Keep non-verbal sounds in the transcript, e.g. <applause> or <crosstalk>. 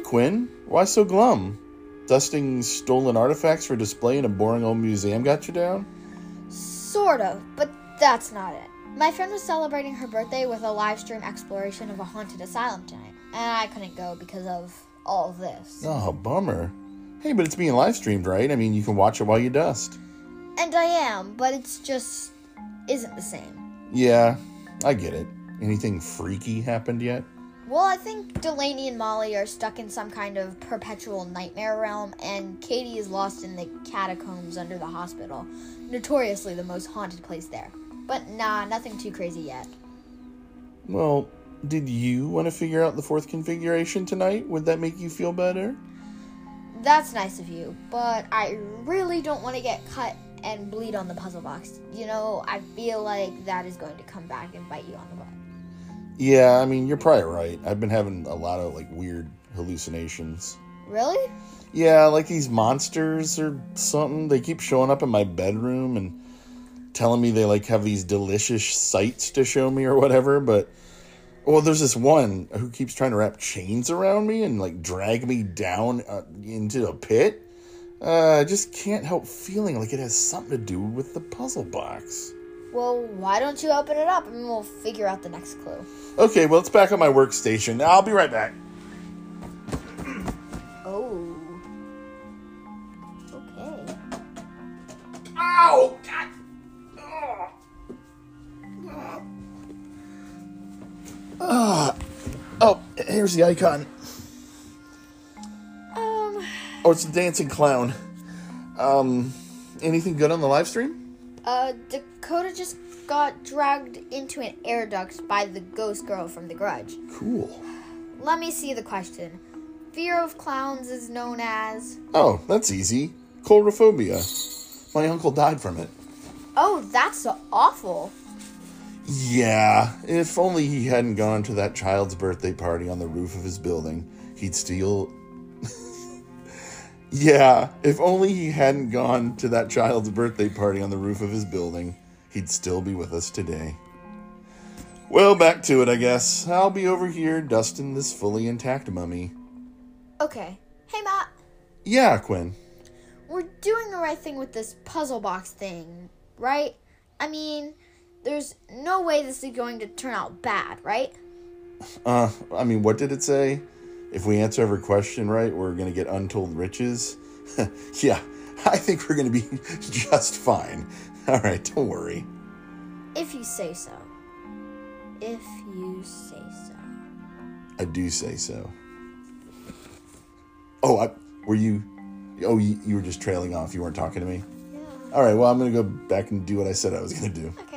Quinn. Why so glum? Dusting stolen artifacts for display in a boring old museum got you down? Sort of, but that's not it. My friend was celebrating her birthday with a live stream exploration of a haunted asylum tonight, and I couldn't go because of all of this. Oh, bummer. Hey, but it's being live streamed, right? I mean, you can watch it while you dust. And I am, but it's just isn't the same. Yeah, I get it. Anything freaky happened yet? Well, I think Delaney and Molly are stuck in some kind of perpetual nightmare realm, and Katie is lost in the catacombs under the hospital, notoriously the most haunted place there. But nah, nothing too crazy yet. Well, did you want to figure out the fourth configuration tonight? Would that make you feel better? That's nice of you, but I really don't want to get cut and bleed on the puzzle box. You know, I feel like that is going to come back and bite you on the butt. Yeah, I mean, you're probably right. I've been having a lot of like weird hallucinations. Really? Yeah, like these monsters or something. They keep showing up in my bedroom and telling me they like have these delicious sights to show me or whatever, but well, there's this one who keeps trying to wrap chains around me and like drag me down uh, into a pit. Uh, I just can't help feeling like it has something to do with the puzzle box. Well, why don't you open it up and we'll figure out the next clue? Okay, well, it's back on my workstation. I'll be right back. <clears throat> Oh. Okay. Ow! God. Ah. Oh, here's the icon. Um, Oh, it's the dancing clown. Um, anything good on the live stream? Uh, Dakota just got dragged into an air duct by the ghost girl from The Grudge. Cool. Let me see the question. Fear of clowns is known as. Oh, that's easy. Coulrophobia. My uncle died from it. Oh, that's awful. Yeah, if only he hadn't gone to that child's birthday party on the roof of his building, he'd steal. Yeah, if only he hadn't gone to that child's birthday party on the roof of his building, he'd still be with us today. Well, back to it, I guess. I'll be over here dusting this fully intact mummy. Okay. Hey, Matt. Yeah, Quinn. We're doing the right thing with this puzzle box thing, right? I mean, there's no way this is going to turn out bad, right? Uh, I mean, what did it say? If we answer every question right, we're gonna get untold riches. <laughs> yeah, I think we're gonna be <laughs> just fine. All right, don't worry. If you say so. If you say so. I do say so. Oh, I, were you? Oh, you, you were just trailing off. You weren't talking to me. Yeah. All right. Well, I'm gonna go back and do what I said I was gonna do. Okay.